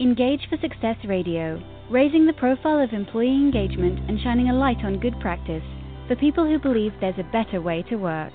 Engage for Success Radio, raising the profile of employee engagement and shining a light on good practice for people who believe there's a better way to work.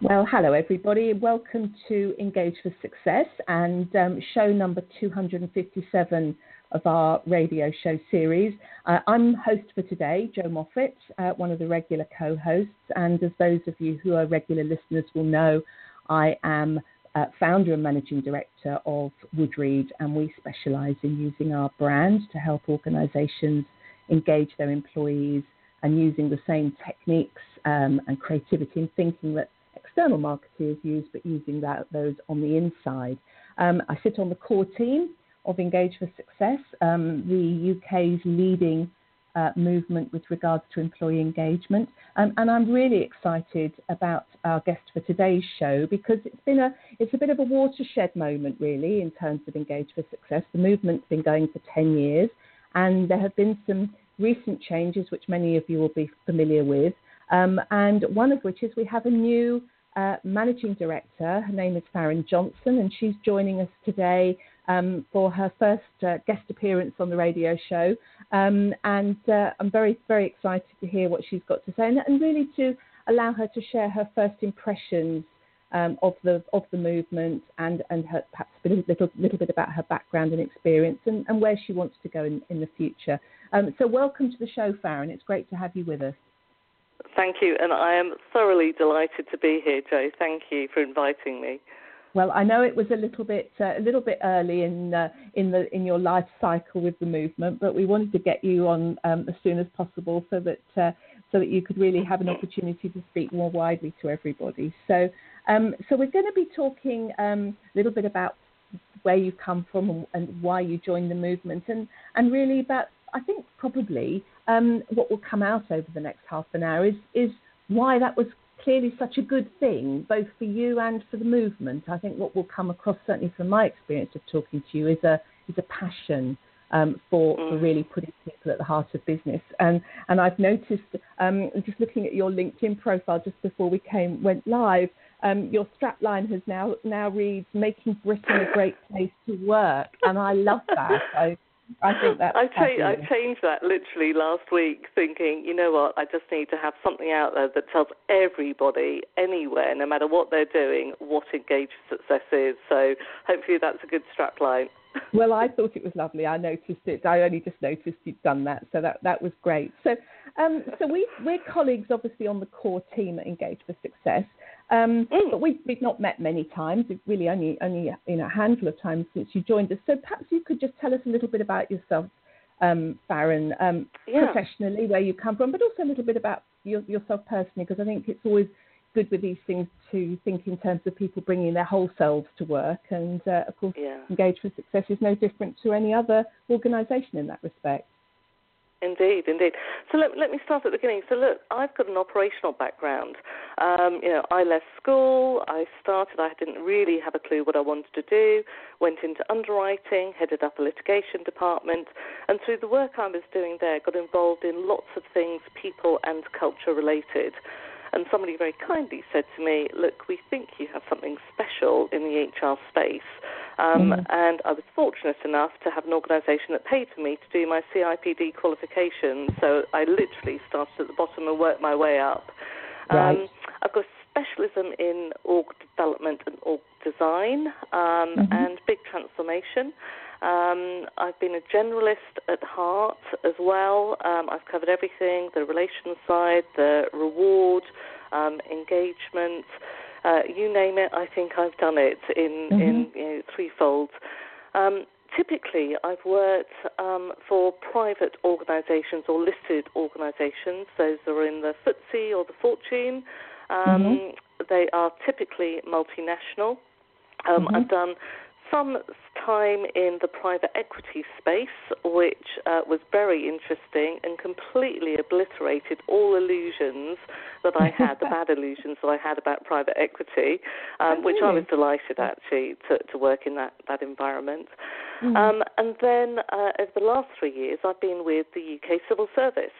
Well, hello everybody. Welcome to Engage for Success and um, show number 257 of our radio show series. Uh, I'm host for today, Jo Moffatt, uh, one of the regular co-hosts, and as those of you who are regular listeners will know, I am uh, founder and managing director of Woodreed, and we specialise in using our brand to help organisations engage their employees and using the same techniques um, and creativity and thinking that external marketers use, but using that, those on the inside. Um, I sit on the core team of Engage for Success, um, the UK's leading uh, movement with regards to employee engagement. Um, and I'm really excited about our guest for today's show because it's been a it's a bit of a watershed moment really in terms of Engage for Success. The movement's been going for 10 years, and there have been some recent changes which many of you will be familiar with. Um, and one of which is we have a new uh, managing director. Her name is Faran Johnson, and she's joining us today um, for her first uh, guest appearance on the radio show. Um, and uh, I'm very, very excited to hear what she's got to say and, and really to allow her to share her first impressions um, of the of the movement and and her, perhaps a little little bit about her background and experience and, and where she wants to go in, in the future. Um, so welcome to the show, Faran. It's great to have you with us. Thank you, and I am thoroughly delighted to be here, Jo. Thank you for inviting me. Well, I know it was a little bit uh, a little bit early in uh, in the in your life cycle with the movement, but we wanted to get you on um, as soon as possible so that uh, so that you could really have an opportunity to speak more widely to everybody. So um, so we're going to be talking um, a little bit about where you've come from and, and, why you joined the movement, and and really about I think probably um, what will come out over the next half an hour is is why that was clearly such a good thing, both for you and for the movement. I think what will come across, certainly from my experience of talking to you, is a is a passion um, for, mm. for really putting people at the heart of business. And and I've noticed, um, just looking at your LinkedIn profile just before we came went live, um, your strapline has now now reads "Making Britain a Great Place to Work," and I love that. I, I think that's. I, cha- I changed that literally last week, thinking, you know what, I just need to have something out there that tells everybody, anywhere, no matter what they're doing, what engaged for success is. So hopefully that's a good strapline. well, I thought it was lovely. I noticed it. I only just noticed you'd done that, so that that was great. So, um, so we we're colleagues, obviously, on the core team at Engage for Success. Um, mm. But we've, we've not met many times, really only only you know, a handful of times since you joined us. So perhaps you could just tell us a little bit about yourself, um, Faran, um, yeah. professionally, where you come from, but also a little bit about your, yourself personally, because I think it's always good with these things to think in terms of people bringing their whole selves to work. And uh, of course, yeah. Engage for Success is no different to any other organisation in that respect. Indeed, indeed. So let, let me start at the beginning. So look, I've got an operational background. Um, you know, I left school. I started. I didn't really have a clue what I wanted to do. Went into underwriting, headed up a litigation department, and through the work I was doing there, got involved in lots of things, people and culture related. And somebody very kindly said to me, Look, we think you have something special in the HR space. Um, mm-hmm. And I was fortunate enough to have an organisation that paid for me to do my CIPD qualification. So I literally started at the bottom and worked my way up. Right. Um, I've got a specialism in org development and org design um, mm-hmm. and big transformation. Um, I've been a generalist at heart as well. Um, I've covered everything the relations side, the reward, um, engagement, uh, you name it, I think I've done it in, mm-hmm. in you know, threefold. Um, typically, I've worked um, for private organisations or listed organisations. Those are in the FTSE or the Fortune. Um, mm-hmm. They are typically multinational. Um, mm-hmm. I've done some time in the private equity space, which uh, was very interesting and completely obliterated all illusions that I had, the bad illusions that I had about private equity, um, which I was delighted actually to, to work in that, that environment. Mm. Um, and then uh, over the last three years, I've been with the UK Civil Service.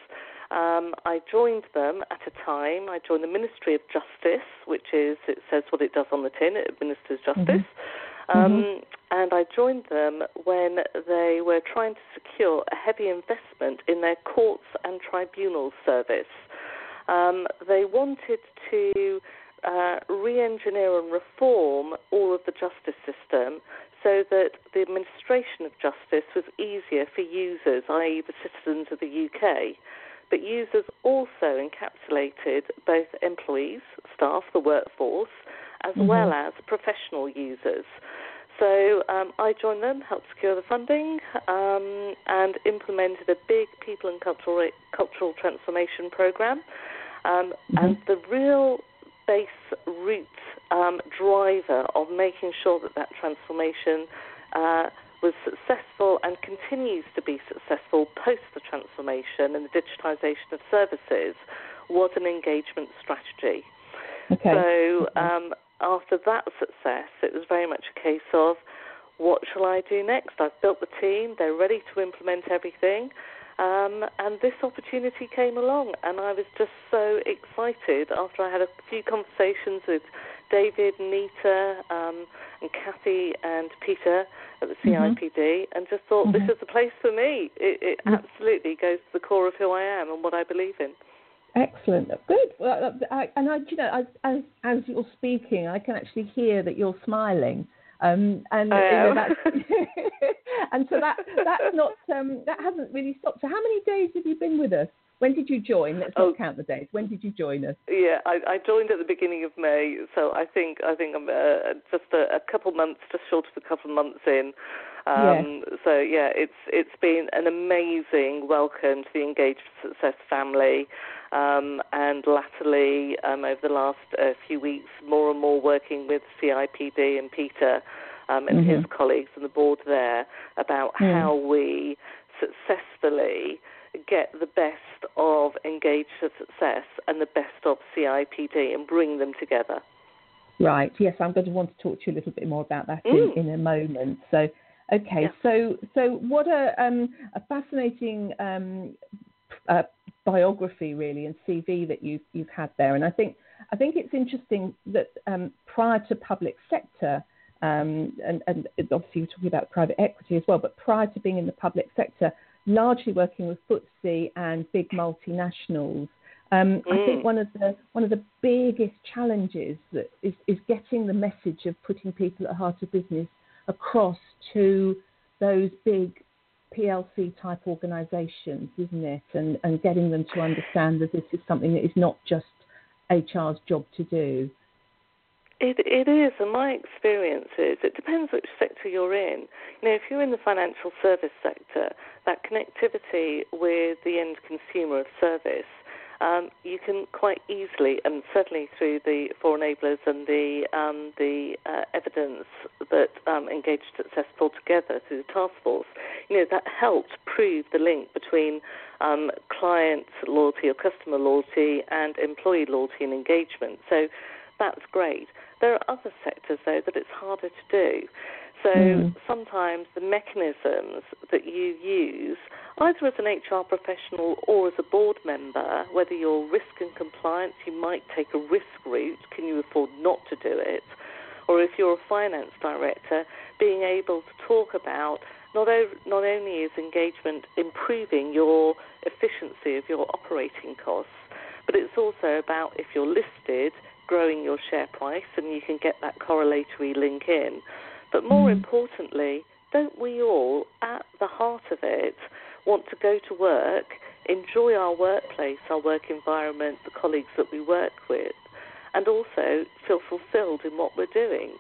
Um, I joined them at a time. I joined the Ministry of Justice, which is it says what it does on the tin. It administers justice. Mm-hmm. Um, mm-hmm. and I joined them when they were trying to secure a heavy investment in their courts and tribunals service. Um, they wanted to uh, re engineer and reform all of the justice system so that the administration of justice was easier for users, i.e., the citizens of the UK. But users also encapsulated both employees, staff, the workforce, as mm-hmm. well as professional users. So um, I joined them, helped secure the funding, um, and implemented a big people and cultural cultural transformation program. Um, mm-hmm. And the real base root um, driver of making sure that that transformation uh, was successful and continues to be successful post the transformation and the digitisation of services was an engagement strategy. Okay. So um, after that success, it was very much a case of what shall I do next? I've built the team, they're ready to implement everything. Um, and this opportunity came along, and I was just so excited after I had a few conversations with David, Nita, um, and Kathy and Peter at the CIPD, mm-hmm. and just thought mm-hmm. this is the place for me. It, it absolutely goes to the core of who I am and what I believe in. Excellent, good. Well, I, and I, you know, as, as, as you're speaking, I can actually hear that you're smiling. Um, and you know, and so that that's not um, that hasn't really stopped. So how many days have you been with us? When did you join? Let's not oh, count the days. When did you join us? Yeah, I, I joined at the beginning of May, so I think I think I'm uh, just a, a, couple months, just short of a couple months in. Um, yes. So yeah, it's it's been an amazing welcome to the Engaged Success family, um, and latterly um, over the last uh, few weeks, more and more working with CIPD and Peter um, and mm-hmm. his colleagues and the board there about mm. how we successfully get the best of Engage for Success and the best of CIPD and bring them together. Right. Yes, I'm going to want to talk to you a little bit more about that mm. in, in a moment. So, okay. Yeah. So, so what a um, a fascinating um, uh, biography, really, and CV that you've you've had there. And I think I think it's interesting that um, prior to public sector. Um, and, and obviously, you're talking about private equity as well, but prior to being in the public sector, largely working with FTSE and big multinationals. Um, mm. I think mm. one of the one of the biggest challenges that is, is getting the message of putting people at the heart of business across to those big PLC type organisations, isn't it? And and getting them to understand that this is something that is not just HR's job to do. It, it is, and my experience is it depends which sector you're in. You know, if you're in the financial service sector, that connectivity with the end consumer of service, um, you can quite easily, and certainly through the four enablers and the um, the uh, evidence that um, engaged success pulled together through the task force, you know that helped prove the link between um, client loyalty or customer loyalty and employee loyalty and engagement. So that's great. There are other sectors, though, that it's harder to do. So mm. sometimes the mechanisms that you use, either as an HR professional or as a board member, whether you're risk and compliance, you might take a risk route. Can you afford not to do it? Or if you're a finance director, being able to talk about not, o- not only is engagement improving your efficiency of your operating costs, but it's also about if you're listed, growing your share price, and you can get that correlatory link in. But more mm. importantly, don't we all, at the heart of it, want to go to work, enjoy our workplace, our work environment, the colleagues that we work with, and also feel fulfilled in what we're doing?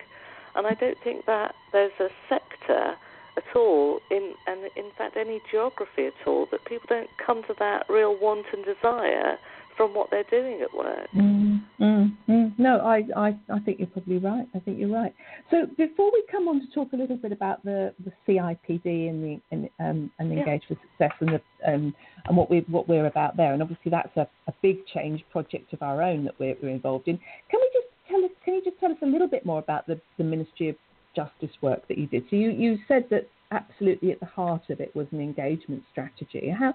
And I don't think that there's a sector at all, in and in fact any geography at all, that people don't come to that real want and desire from what they're doing at work. Mm, mm, mm. No, I, I, I think you're probably right. I think you're right. So before we come on to talk a little bit about the, the CIPD and the and, um, and yeah. Engage for Success and the um, and what we what we're about there, and obviously that's a, a big change project of our own that we're, we're involved in. Can we just tell us? Can you just tell us a little bit more about the, the Ministry of Justice work that you did? So you, you said that absolutely at the heart of it was an engagement strategy. How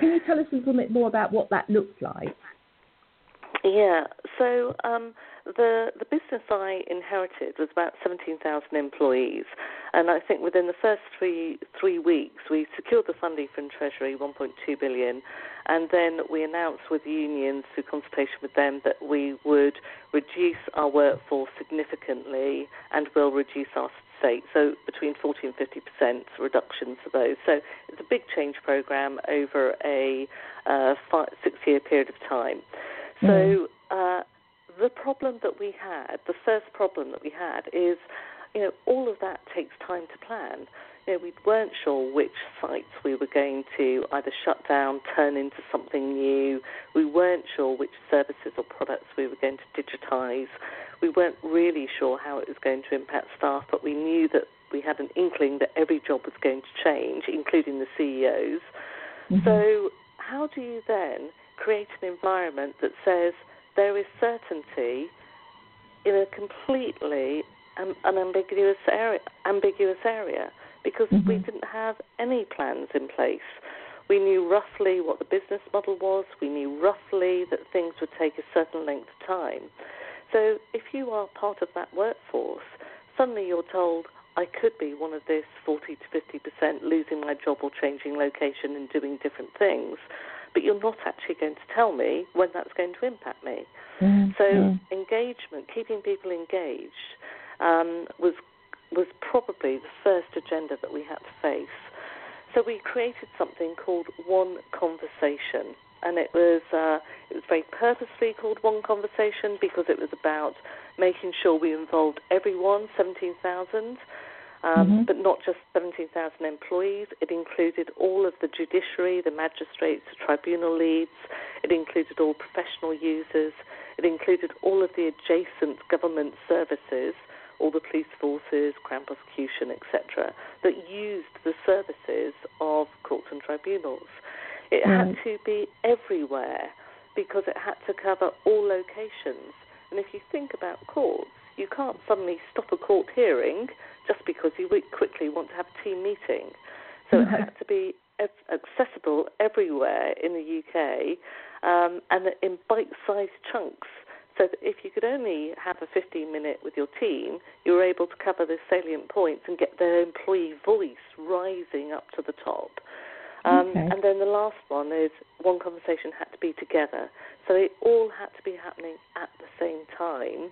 can you tell us a little bit more about what that looked like? Yeah. So um, the the business I inherited was about seventeen thousand employees, and I think within the first three three weeks we secured the funding from Treasury, one point two billion, and then we announced with unions through consultation with them that we would reduce our workforce significantly and will reduce our state, so between 40 and 50 percent reductions for those. So it's a big change program over a uh, five, six-year period of time. So mm. uh, the problem that we had, the first problem that we had, is you know all of that takes time to plan. You know, we weren't sure which sites we were going to either shut down, turn into something new. We weren't sure which services or products we were going to digitise. We weren't really sure how it was going to impact staff, but we knew that we had an inkling that every job was going to change, including the CEOs. Mm-hmm. So, how do you then create an environment that says there is certainty in a completely um, unambiguous area, ambiguous area because mm-hmm. we didn't have any plans in place. We knew roughly what the business model was. We knew roughly that things would take a certain length of time. So if you are part of that workforce, suddenly you're told, I could be one of this 40 to 50% losing my job or changing location and doing different things but you're not actually going to tell me when that's going to impact me. Mm-hmm. So engagement, keeping people engaged, um, was was probably the first agenda that we had to face. So we created something called One Conversation, and it was uh, it was very purposely called One Conversation because it was about making sure we involved everyone, seventeen thousand um, mm-hmm. but not just 17,000 employees. It included all of the judiciary, the magistrates, the tribunal leads. It included all professional users. It included all of the adjacent government services, all the police forces, Crown prosecution, etc., that used the services of courts and tribunals. It had to be everywhere because it had to cover all locations. And if you think about courts, you can't suddenly stop a court hearing just because you quickly want to have a team meeting. So it had to be accessible everywhere in the UK um, and in bite sized chunks. So that if you could only have a 15 minute with your team, you were able to cover the salient points and get their employee voice rising up to the top. Um, okay. And then the last one is one conversation had to be together. So they all had to be happening at the same time.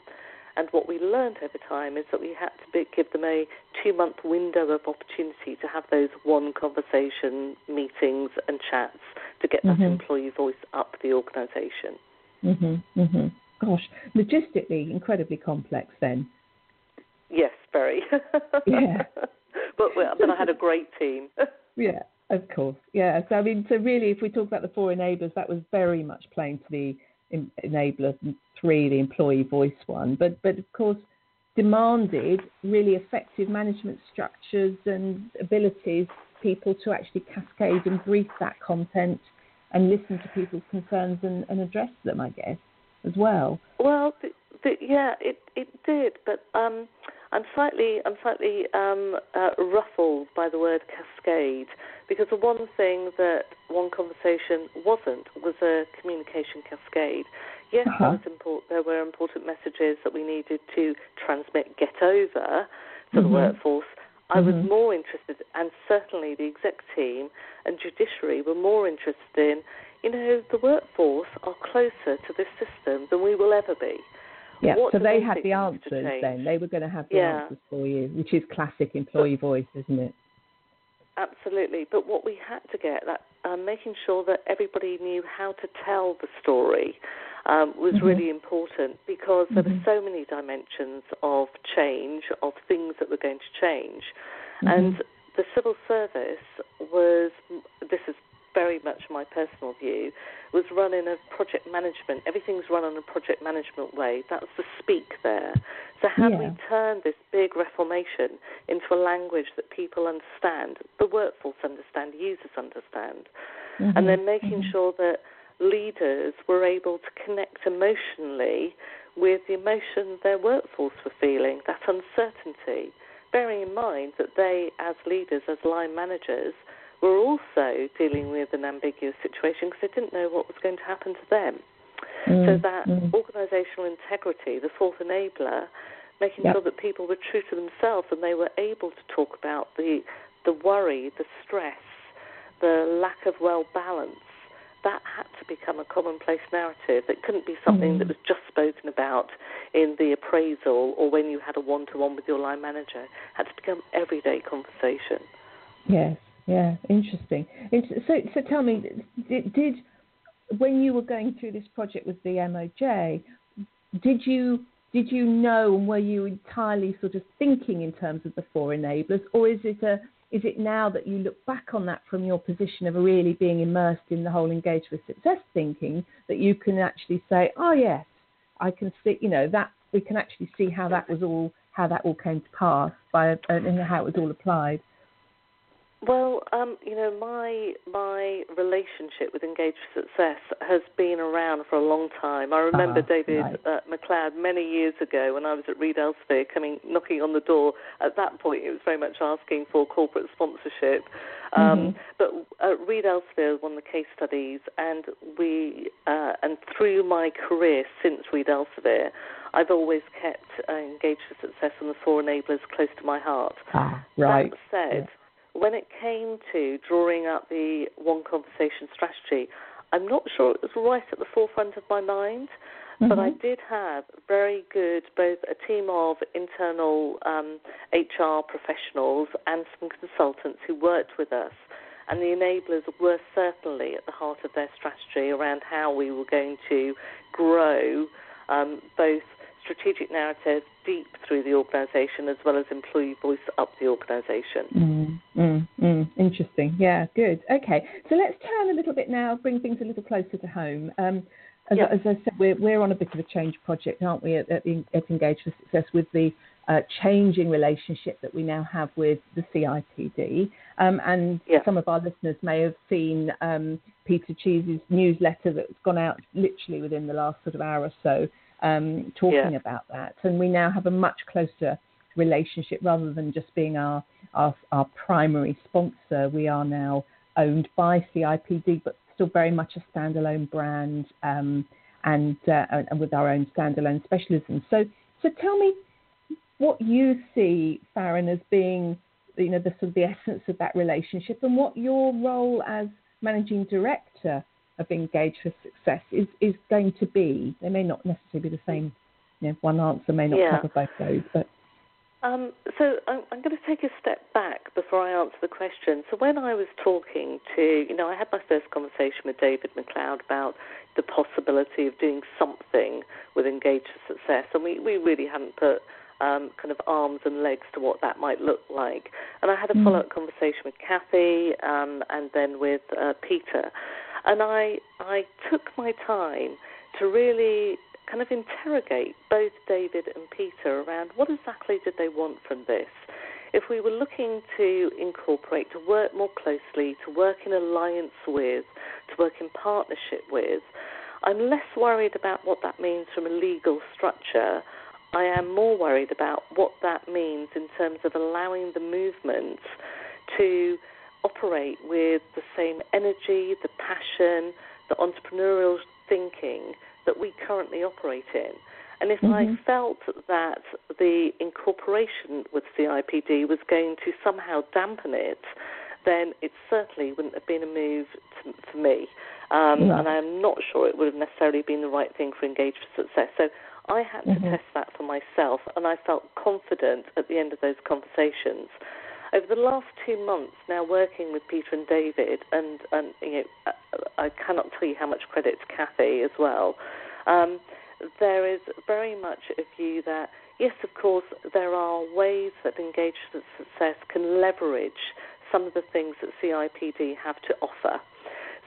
And what we learned over time is that we had to give them a two month window of opportunity to have those one conversation meetings and chats to get mm-hmm. that employee voice up the organisation. Mm-hmm, mm-hmm. Gosh, logistically incredibly complex then. Yes, very. yeah. but, but I had a great team. yeah, of course. Yeah. So I mean, so really, if we talk about the four enablers, that was very much playing to the enabler three, the employee voice one, but but of course demanded really effective management structures and abilities people to actually cascade and brief that content and listen to people's concerns and, and address them, I guess, as well. Well, yeah, it it did, but um, I'm slightly I'm slightly um, uh, ruffled by the word cascade because the one thing that one conversation wasn't was a communication cascade. Yes, uh-huh. import- there were important messages that we needed to transmit, get over to mm-hmm. the workforce. I mm-hmm. was more interested, and certainly the exec team and judiciary were more interested in, you know, the workforce are closer to this system than we will ever be. Yeah, what so they, they had the answers then. They were going to have the yeah. answers for you, which is classic employee but, voice, isn't it? Absolutely. But what we had to get, that uh, making sure that everybody knew how to tell the story um, was mm-hmm. really important because there mm-hmm. were so many dimensions of change, of things that were going to change. Mm-hmm. And the civil service was, this is very much my personal view, was run in a project management. Everything's run on a project management way. That's the speak there. So how yeah. do we turn this big reformation into a language that people understand, the workforce understand, users understand, mm-hmm. and then making mm-hmm. sure that leaders were able to connect emotionally with the emotion their workforce were feeling, that uncertainty, bearing in mind that they, as leaders, as line managers, were also dealing with an ambiguous situation because they didn't know what was going to happen to them. Mm. So that mm. organisational integrity, the fourth enabler, making yep. sure that people were true to themselves and they were able to talk about the the worry, the stress, the lack of well balance. That had to become a commonplace narrative. It couldn't be something mm. that was just spoken about in the appraisal or when you had a one to one with your line manager. It had to become everyday conversation. Yes, yeah, interesting. So, so tell me, did, did when you were going through this project with the MOJ, did you did you know and were you entirely sort of thinking in terms of the four enablers, or is it a is it now that you look back on that from your position of really being immersed in the whole engage with success thinking that you can actually say, oh yes, I can see, you know, that we can actually see how that was all how that all came to pass by and how it was all applied. Well, um, you know, my my relationship with Engage for Success has been around for a long time. I remember uh, David right. uh, MacLeod many years ago when I was at Reed Elsevier coming knocking on the door. At that point, it was very much asking for corporate sponsorship. Um, mm-hmm. But at Reed Elsevier, one of the case studies, and we uh, and through my career since Reed Elsevier, I've always kept uh, Engage for Success and the four enablers close to my heart. Ah, right. That said. Yeah when it came to drawing up the one conversation strategy, I'm not sure it was right at the forefront of my mind, mm-hmm. but I mm-hmm. did have very good, both a team of internal um, HR professionals and some consultants who worked with us. And the enablers were certainly at the heart of their strategy around how we were going to grow um, both strategic narrative deep through the organisation as well as employee voice up the organisation. Mm, mm, mm. Interesting. Yeah, good. Okay, so let's turn a little bit now, bring things a little closer to home. Um, as, as, I said, we're, we're on a bit of a change project, aren't we, at, at, at Engage for Success with the uh, changing relationship that we now have with the CIPD. Um, and some of our listeners may have seen um, Peter Cheese's newsletter that's gone out literally within the last sort of hour or so um, talking yeah. about that. And we now have a much closer relationship rather than just being our, our, our primary sponsor. We are now owned by CIPD, but still very much a standalone brand um, and, uh, and with our own standalone specialism. So, so tell me what you see, Faran, as being you know the sort of the essence of that relationship, and what your role as managing director of Engage for Success is, is going to be. They may not necessarily be the same. You know, one answer may not yeah. cover both those, but. Um, so I'm, I'm, going to take a step back before I answer the question. So when I was talking to, you know, I had my first conversation with David MacLeod about the possibility of doing something with Engage for Success, and we, we really hadn't put um, kind of arms and legs to what that might look like. And I had a mm. follow-up conversation with Kathy um, and then with uh, Peter. And I, I took my time to really kind of interrogate both David and Peter around what exactly did they want from this. If we were looking to incorporate, to work more closely, to work in alliance with, to work in partnership with, I'm less worried about what that means from a legal structure. I am more worried about what that means in terms of allowing the movement to operate with the same energy, the passion, the entrepreneurial thinking that we currently operate in. And if mm-hmm. I felt that the incorporation with CIPD was going to somehow dampen it, then it certainly wouldn't have been a move to, for me. Um, And I'm not sure it would have necessarily been the right thing for Engage for Success. So I had to mm-hmm. test that for myself, and I felt confident at the end of those conversations over the last two months, now working with Peter and David, and, and you know, I cannot tell you how much credit to Kathy as well. Um, there is very much a view that yes, of course, there are ways that Engage for Success can leverage some of the things that CIPD have to offer.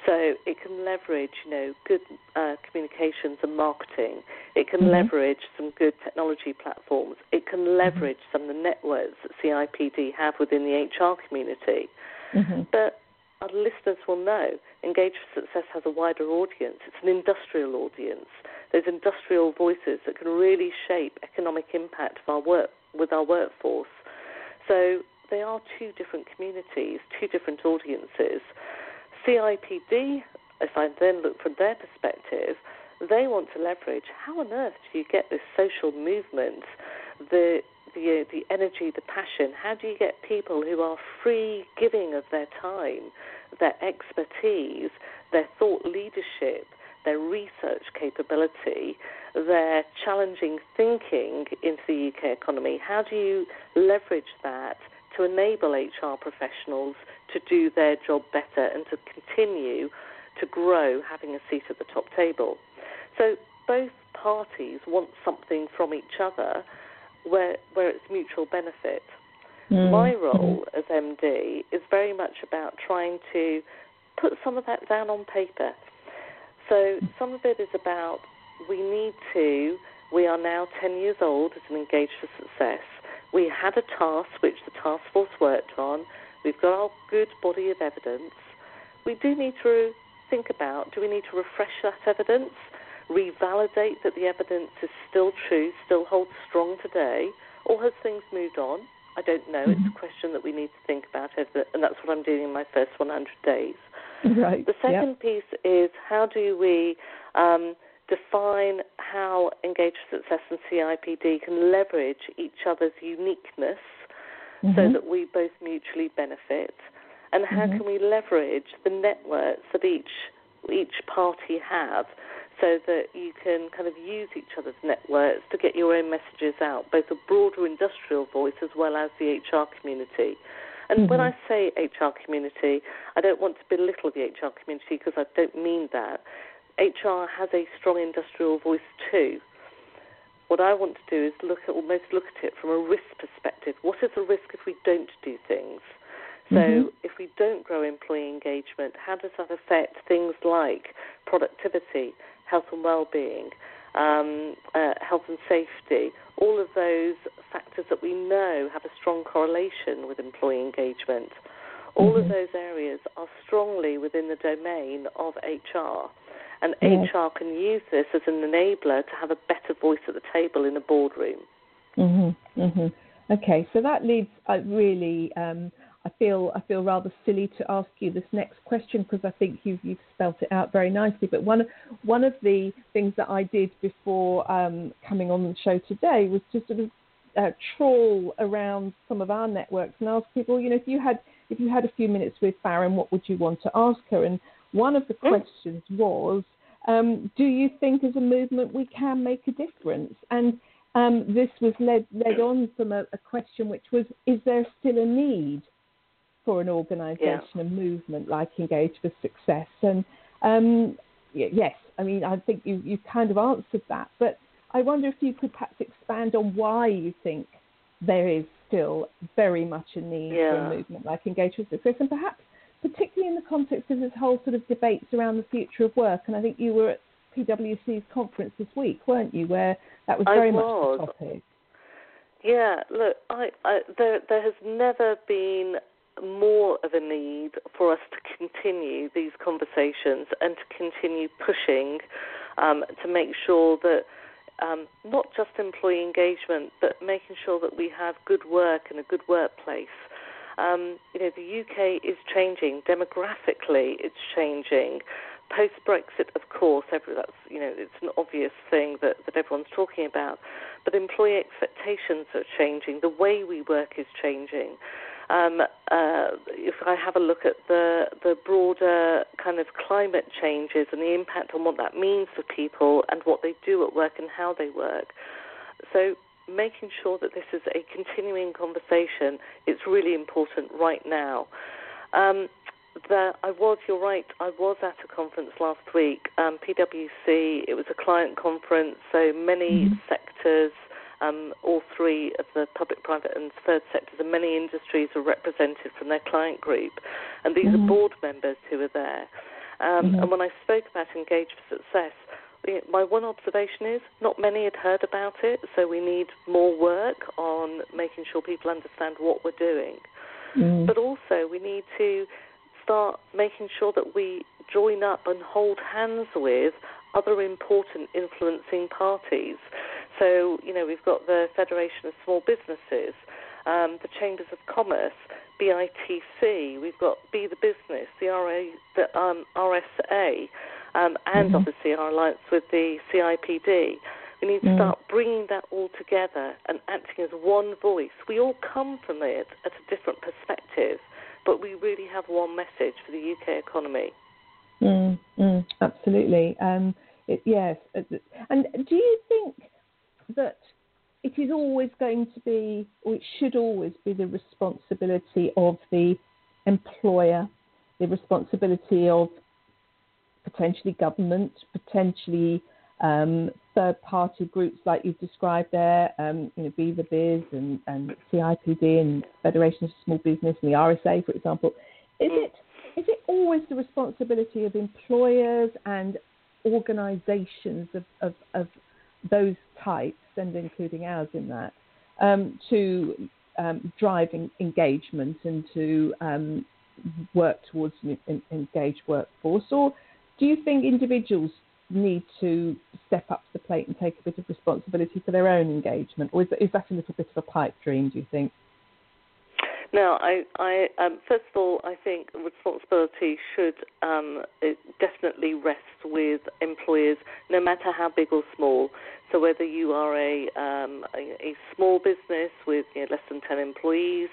So it can leverage, you know, good uh, communications and marketing. It can mm-hmm. leverage some good technology platforms. It can mm-hmm. leverage mm-hmm. some of the networks that CIPD have within the HR community. Mm-hmm. But our listeners will know Engage for Success has a wider audience. It's an industrial audience. There's industrial voices that can really shape economic impact of our work with our workforce. So they are two different communities, two different audiences. CIPD, if I then look from their perspective, they want to leverage how on earth do you get this social movement, the the uh, the energy, the passion? How do you get people who are free giving of their time, their expertise, their thought leadership, their research capability, their challenging thinking into the UK economy? How do you leverage that to enable HR professionals to do their job better and to continue to grow having a seat at the top table? So both parties want something from each other where where it's mutual benefit. Mm. My role as MD is very much about trying to put some of that down on paper. So some of it is about we need to. We are now 10 years old as an Engage for Success. We had a task which the task force worked on. We've got our good body of evidence. We do need to think about do we need to refresh that evidence? revalidate that the evidence is still true, still holds strong today, or has things moved on? I don't know. Mm-hmm. It's a question that we need to think about, and that's what I'm doing in my first 100 days. Right. The second yep. piece is how do we um, define how Engage for Success and CIPD can leverage each other's uniqueness mm-hmm. so that we both mutually benefit, and how mm-hmm. can we leverage the networks that each each party have so that you can kind of use each other's networks to get your own messages out, both a broader industrial voice as well as the HR community. And mm-hmm. when I say HR community, I don't want to belittle the HR community because I don't mean that. HR has a strong industrial voice too. What I want to do is look at almost look at it from a risk perspective. What is the risk if we don't do things? So mm-hmm. if we don't grow employee engagement, how does that affect things like productivity, health and well-being, um, uh, health and safety, all of those factors that we know have a strong correlation with employee engagement. All mm-hmm. of those areas are strongly within the domain of HR. And. HR can use this as an enabler to have a better voice at the table in a boardroom. Mm-hmm. Mm-hmm. Okay, so that leads uh, really um, I feel I feel rather silly to ask you this next question because I think you've you've spelt it out very nicely. But one one of the things that I did before um, coming on the show today was to sort of uh, trawl around some of our networks and ask people, you know, if you had if you had a few minutes with Faran, what would you want to ask her? And one of the mm. questions was, um, do you think as a movement we can make a difference? And um, this was led led on from a, a question which was, is there still a need for an organisation yeah. and movement like Engage for Success. And um, yes, I mean, I think you, you kind of answered that. But I wonder if you could perhaps expand on why you think there is still very much a need yeah. for a movement like Engage for Success, and perhaps particularly in the context of this whole sort of debates around the future of work. And I think you were at PwC's conference this week, weren't you, where that was very was. much the topic. Yeah, look, I, I, there there has never been more of a need for us to continue these conversations and to continue pushing um, to make sure that um, not just employee engagement, but making sure that we have good work and a good workplace. Um, you know, the UK is changing demographically; it's changing. Post Brexit, of course, every, that's you know, it's an obvious thing that, that everyone's talking about. But employee expectations are changing. The way we work is changing. Um, uh, if I have a look at the the broader kind of climate changes and the impact on what that means for people and what they do at work and how they work, so making sure that this is a continuing conversation. It's really important right now. Um, the, I was, you're right, I was at a conference last week, um, PwC, it was a client conference, so many mm-hmm. sectors, um, all three of the public, private, and third sectors, and many industries are represented from their client group. And these mm-hmm. are board members who are there. Um, mm-hmm. And when I spoke about Engage for Success, my one observation is not many had heard about it, so we need more work on making sure people understand what we're doing. Mm. But also, we need to start making sure that we join up and hold hands with other important influencing parties. So, you know, we've got the Federation of Small Businesses, um, the Chambers of Commerce, BITC, we've got Be the Business, the, RA, the um, RSA, um, and mm-hmm. obviously our alliance with the CIPD. We need to mm. start bringing that all together and acting as one voice. We all come from it at a different perspective, but we really have one message for the UK economy. Mm, mm, absolutely. Um, it, yes. And do you think that it is always going to be, or it should always be, the responsibility of the employer, the responsibility of potentially government, potentially um, third-party groups like you've described there, um, you know, Viva Biz and, and CIPD and Federation of Small Business and the RSA, for example. Is it is it always the responsibility of employers and organisations of, of, of, those types, and including ours in that, um, to um, drive engagement and to um, work towards an engaged workforce? Or do you think individuals need to step up to the plate and take a bit of responsibility for their own engagement? Or is, is that a little bit of a pipe dream, do you think? No, I, I um, first of all, I think responsibility should um, definitely rest with employers, no matter how big or small. So whether you are a um, a, a, small business with you know, less than ten employees,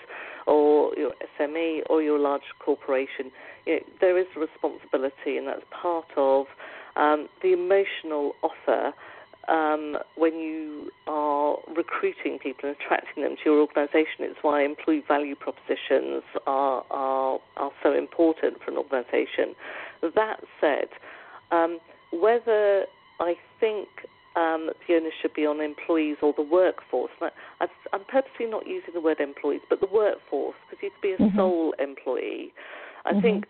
or your SME, or your large corporation, you know, there is responsibility, and that's part of um, the emotional offer um, when you are recruiting people and attracting them to your organisation. It's why employee value propositions are, are, are so important for an organisation. That said, um, whether I think um, the onus should be on employees or the workforce. I, am purposely not using the word employees, but the workforce, because you could be a mm-hmm. sole employee. I mm-hmm. think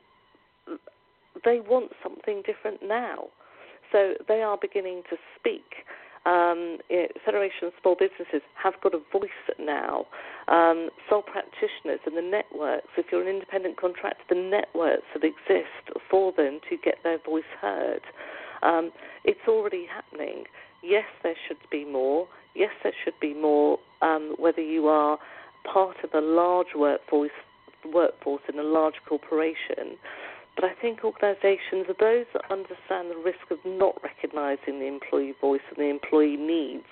they want something different now. So they are beginning to speak. Um, Federation of Small Businesses have got a voice now. Um, sole practitioners and the networks, if you're an independent contractor, the networks that exist for them to get their voice heard. Um, it's already happening. Yes, there should be more. Yes, there should be more. Um, whether you are part of a large workforce, workforce in a large corporation, but I think organisations are those that understand the risk of not recognising the employee voice and the employee needs.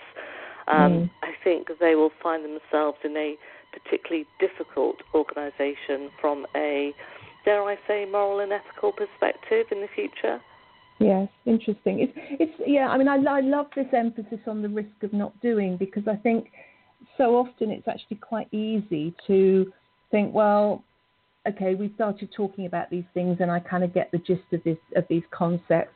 Um, mm. I think they will find themselves in a particularly difficult organisation from a, dare I say, moral and ethical perspective in the future. Yes, interesting. It's, it's yeah. I mean, I, I love this emphasis on the risk of not doing because I think so often it's actually quite easy to think, well, okay, we started talking about these things, and I kind of get the gist of this of these concepts.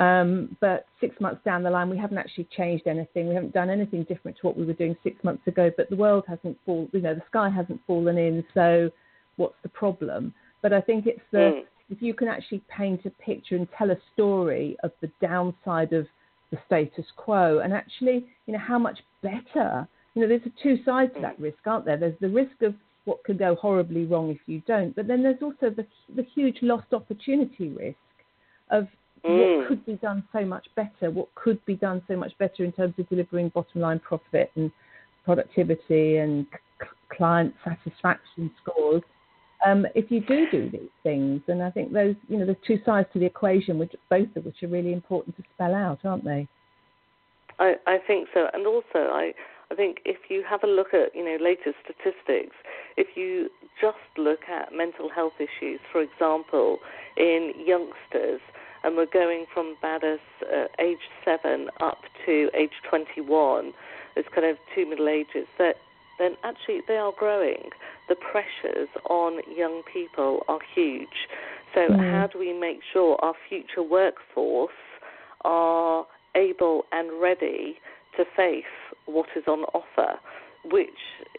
Um, but six months down the line, we haven't actually changed anything. We haven't done anything different to what we were doing six months ago. But the world hasn't fallen, you know, the sky hasn't fallen in. So, what's the problem? But I think it's the mm. If you can actually paint a picture and tell a story of the downside of the status quo, and actually, you know, how much better. You know, there's two sides to that risk, aren't there? There's the risk of what could go horribly wrong if you don't. But then there's also the, the huge lost opportunity risk of mm. what could be done so much better, what could be done so much better in terms of delivering bottom line profit and productivity and c- client satisfaction scores. Um, if you do do these things, and I think those, you know, there's two sides to the equation, which both of which are really important to spell out, aren't they? I, I think so, and also I, I think if you have a look at you know latest statistics, if you just look at mental health issues, for example, in youngsters, and we're going from about as, uh, age seven up to age 21, as kind of two middle ages, that then actually they are growing. The pressures on young people are huge. So mm. how do we make sure our future workforce are able and ready to face what is on offer, which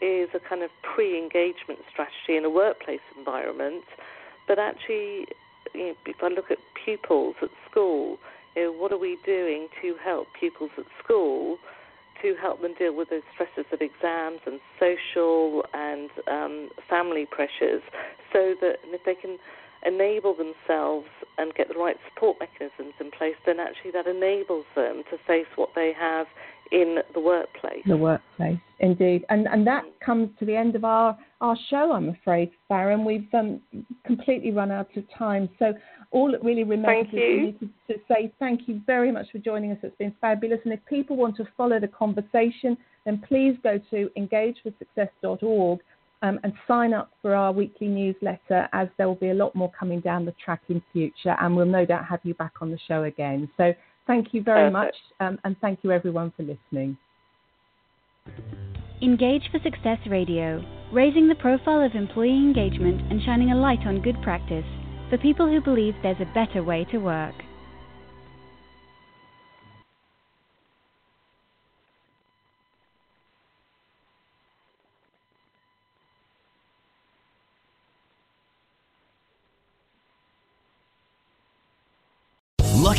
is a kind of pre engagement strategy in a workplace environment. But actually, you know, if I look at pupils at school, you know, what are we doing to help pupils at school to help them deal with the stresses of exams and social and um, family pressures so that if they can enable themselves and get the right support mechanisms in place, then actually that enables them to face what they have in the workplace. The workplace, indeed. And, and that comes to the end of our, our show, I'm afraid, Faran. We've um, completely run out of time. So all that really remains is to, to say thank you very much for joining us. It's been fabulous. And if people want to follow the conversation, then please go to engageforsuccess.org um, and sign up for our weekly newsletter as there will be a lot more coming down the track in future. And we'll no doubt have you back on the show again. So thank you very Perfect. much. Um, and thank you everyone for listening. Engage for Success Radio, raising the profile of employee engagement and shining a light on good practice for people who believe there's a better way to work.